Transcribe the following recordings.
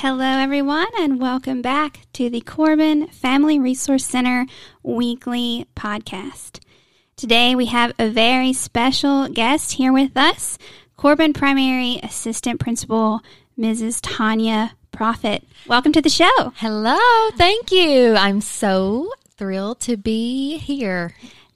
Hello, everyone, and welcome back to the Corbin Family Resource Center weekly podcast. Today, we have a very special guest here with us Corbin Primary Assistant Principal, Mrs. Tanya Profit. Welcome to the show. Hello. Thank you. I'm so thrilled to be here.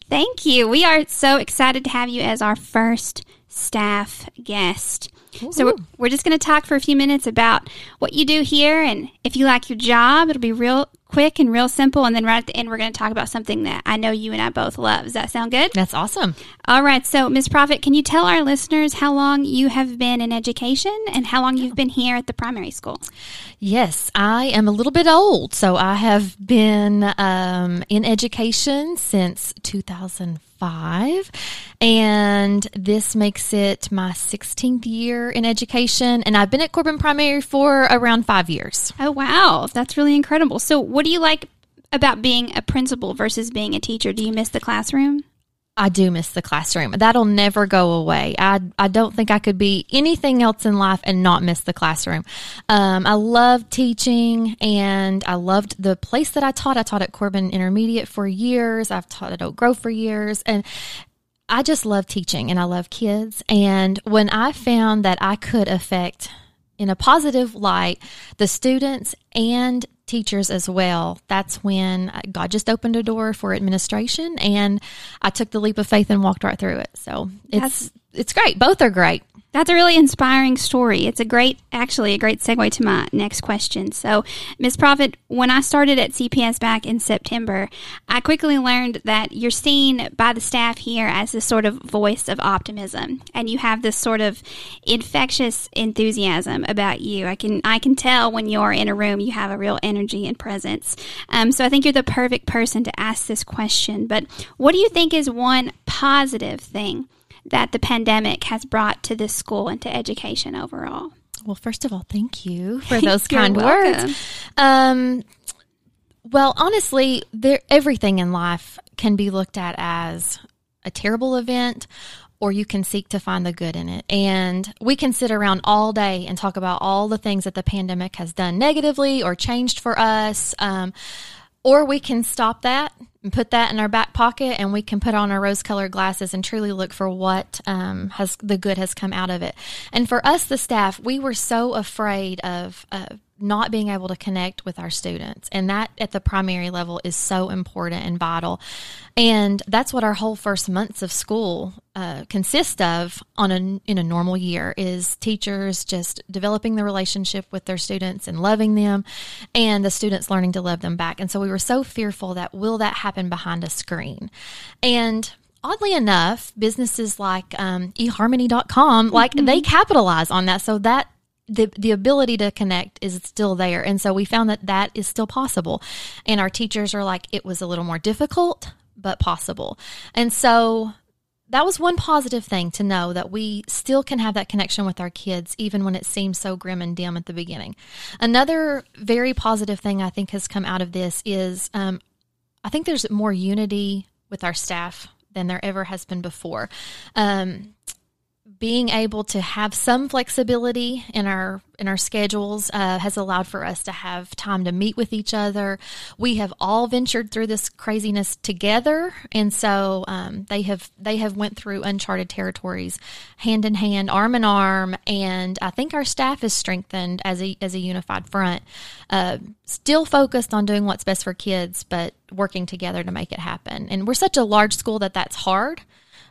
Thank you. We are so excited to have you as our first staff guest. Ooh. So we're, we're just going to talk for a few minutes about what you do here, and if you like your job, it'll be real quick and real simple. And then right at the end, we're going to talk about something that I know you and I both love. Does that sound good? That's awesome. All right. So, Ms. Profit, can you tell our listeners how long you have been in education and how long you've been here at the primary school? Yes, I am a little bit old. So, I have been um, in education since 2005, and this makes it my 16th year in education. And I've been at Corbin Primary for around five years. Oh, wow. That's really incredible. So, what do you like about being a principal versus being a teacher? Do you miss the classroom? I do miss the classroom. That'll never go away. I I don't think I could be anything else in life and not miss the classroom. Um, I love teaching, and I loved the place that I taught. I taught at Corbin Intermediate for years. I've taught at Oak Grove for years, and I just love teaching, and I love kids. And when I found that I could affect in a positive light the students and teachers as well. That's when uh, God just opened a door for administration and I took the leap of faith and walked right through it. So it's That's, it's great. Both are great. That's a really inspiring story. It's a great, actually, a great segue to my next question. So, Ms. Profit, when I started at CPS back in September, I quickly learned that you're seen by the staff here as this sort of voice of optimism, and you have this sort of infectious enthusiasm about you. I can, I can tell when you're in a room, you have a real energy and presence. Um, so, I think you're the perfect person to ask this question. But what do you think is one positive thing? That the pandemic has brought to this school and to education overall. Well, first of all, thank you for those kind welcome. words. Um, well, honestly, there everything in life can be looked at as a terrible event or you can seek to find the good in it. And we can sit around all day and talk about all the things that the pandemic has done negatively or changed for us. Um, or we can stop that and put that in our back pocket and we can put on our rose colored glasses and truly look for what um, has the good has come out of it. And for us, the staff, we were so afraid of, uh, not being able to connect with our students. And that at the primary level is so important and vital. And that's what our whole first months of school uh, consist of on a, in a normal year is teachers just developing the relationship with their students and loving them and the students learning to love them back. And so we were so fearful that will that happen behind a screen? And oddly enough, businesses like um, eharmony.com, like mm-hmm. they capitalize on that. So that the the ability to connect is still there. And so we found that that is still possible. And our teachers are like it was a little more difficult but possible. And so that was one positive thing to know that we still can have that connection with our kids even when it seems so grim and dim at the beginning. Another very positive thing i think has come out of this is um, i think there's more unity with our staff than there ever has been before. Um, being able to have some flexibility in our in our schedules uh, has allowed for us to have time to meet with each other. We have all ventured through this craziness together, and so um, they have they have went through uncharted territories, hand in hand, arm in arm, and I think our staff is strengthened as a as a unified front. Uh, still focused on doing what's best for kids, but working together to make it happen. And we're such a large school that that's hard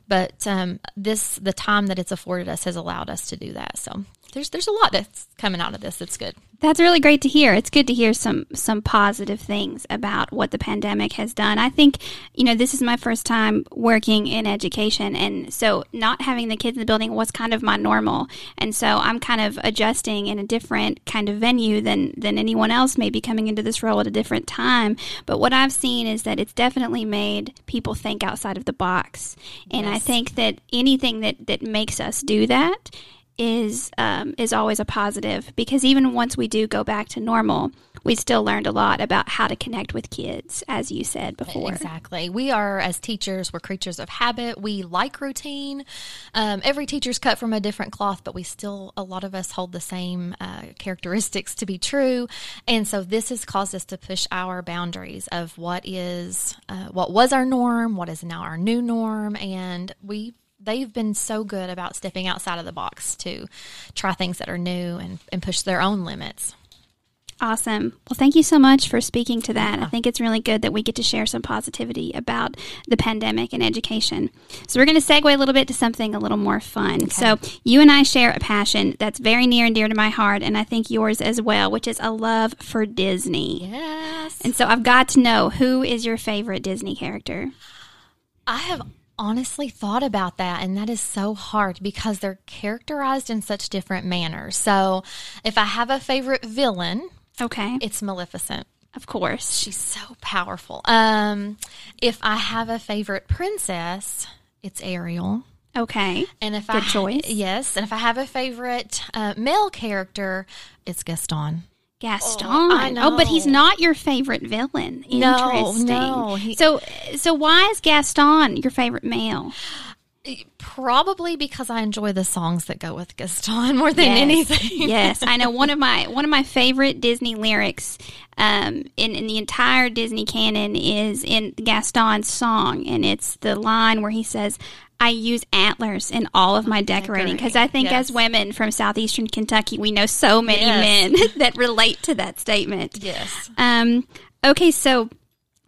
but um, this the time that it's afforded us has allowed us to do that. So there's there's a lot that's coming out of this that's good. That's really great to hear. It's good to hear some some positive things about what the pandemic has done. I think, you know, this is my first time working in education and so not having the kids in the building was kind of my normal. And so I'm kind of adjusting in a different kind of venue than than anyone else may be coming into this role at a different time. But what I've seen is that it's definitely made people think outside of the box. And yes. I think that anything that that makes us do that is um, is always a positive because even once we do go back to normal, we still learned a lot about how to connect with kids, as you said before. Exactly. We are as teachers, we're creatures of habit. We like routine. Um, every teacher's cut from a different cloth, but we still a lot of us hold the same uh, characteristics to be true, and so this has caused us to push our boundaries of what is uh, what was our norm, what is now our new norm, and we they've been so good about stepping outside of the box to try things that are new and, and push their own limits. Awesome. Well, thank you so much for speaking to that. I think it's really good that we get to share some positivity about the pandemic and education. So, we're going to segue a little bit to something a little more fun. Okay. So, you and I share a passion that's very near and dear to my heart, and I think yours as well, which is a love for Disney. Yes. And so, I've got to know who is your favorite Disney character? I have honestly thought about that, and that is so hard because they're characterized in such different manners. So, if I have a favorite villain, okay, it's Maleficent. Of course, she's so powerful. Um, if I have a favorite princess, it's Ariel. Okay, and if Good I choice, yes, and if I have a favorite uh, male character, it's Gaston. Gaston. Oh, oh, but he's not your favorite villain. Interesting. No, no. He, so, so why is Gaston your favorite male? Probably because I enjoy the songs that go with Gaston more than yes. anything. yes, I know one of my one of my favorite Disney lyrics um, in in the entire Disney canon is in Gaston's song, and it's the line where he says, I use antlers in all of my decorating because I think yes. as women from southeastern Kentucky, we know so many yes. men that relate to that statement. Yes. Um, okay, so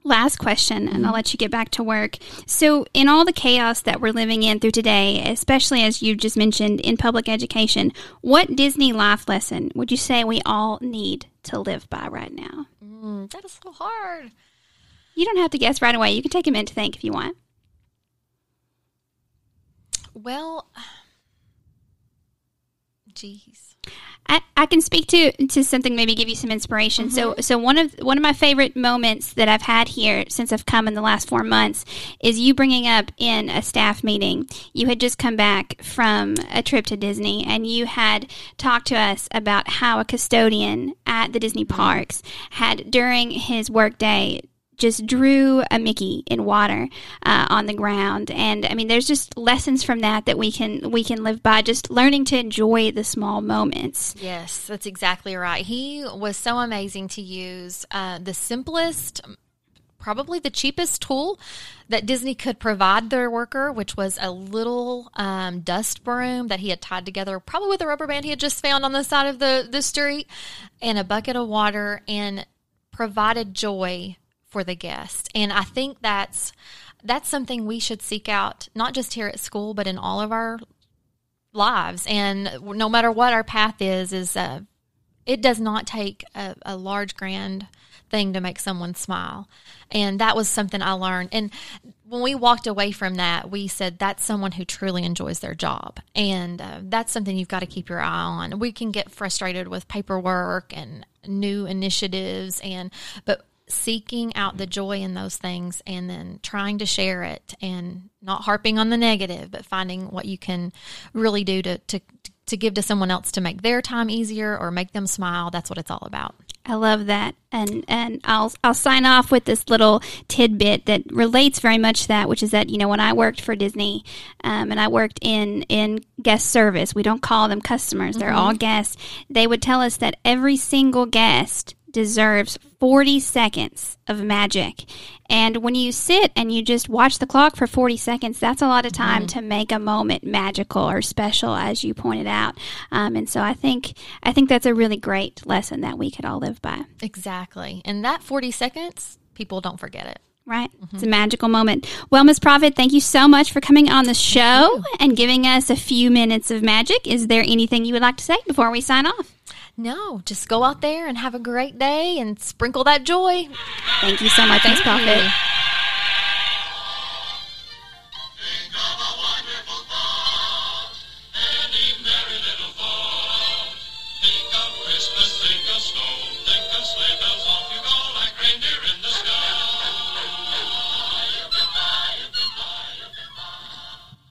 last question, and I'll let you get back to work. So, in all the chaos that we're living in through today, especially as you just mentioned in public education, what Disney life lesson would you say we all need to live by right now? Mm, that is so hard. You don't have to guess right away. You can take a minute to think if you want. Well, geez. I, I can speak to to something maybe give you some inspiration. Mm-hmm. So so one of one of my favorite moments that I've had here since I've come in the last four months is you bringing up in a staff meeting. You had just come back from a trip to Disney and you had talked to us about how a custodian at the Disney mm-hmm. parks had during his workday just drew a Mickey in water uh, on the ground, and I mean, there's just lessons from that that we can we can live by. Just learning to enjoy the small moments. Yes, that's exactly right. He was so amazing to use. Uh, the simplest probably the cheapest tool that Disney could provide their worker, which was a little um, dust broom that he had tied together, probably with a rubber band he had just found on the side of the, the street, and a bucket of water, and provided joy for the guest. And I think that's that's something we should seek out not just here at school but in all of our lives. And no matter what our path is is uh, it does not take a, a large grand thing to make someone smile. And that was something i learned. And when we walked away from that we said that's someone who truly enjoys their job. And uh, that's something you've got to keep your eye on. We can get frustrated with paperwork and new initiatives and but seeking out the joy in those things and then trying to share it and not harping on the negative, but finding what you can really do to, to, to give to someone else to make their time easier or make them smile. That's what it's all about. I love that, and and I'll I'll sign off with this little tidbit that relates very much to that, which is that you know when I worked for Disney, um, and I worked in in guest service, we don't call them customers; they're mm-hmm. all guests. They would tell us that every single guest deserves 40 seconds of magic. And when you sit and you just watch the clock for 40 seconds, that's a lot of time mm. to make a moment magical or special, as you pointed out. Um, and so I think I think that's a really great lesson that we could all live by. Exactly. And that 40 seconds, people don't forget it right? Mm-hmm. It's a magical moment. Well, Miss Profit, thank you so much for coming on the show and giving us a few minutes of magic. Is there anything you would like to say before we sign off? No, just go out there and have a great day and sprinkle that joy. Thank you so much, Miss Profit.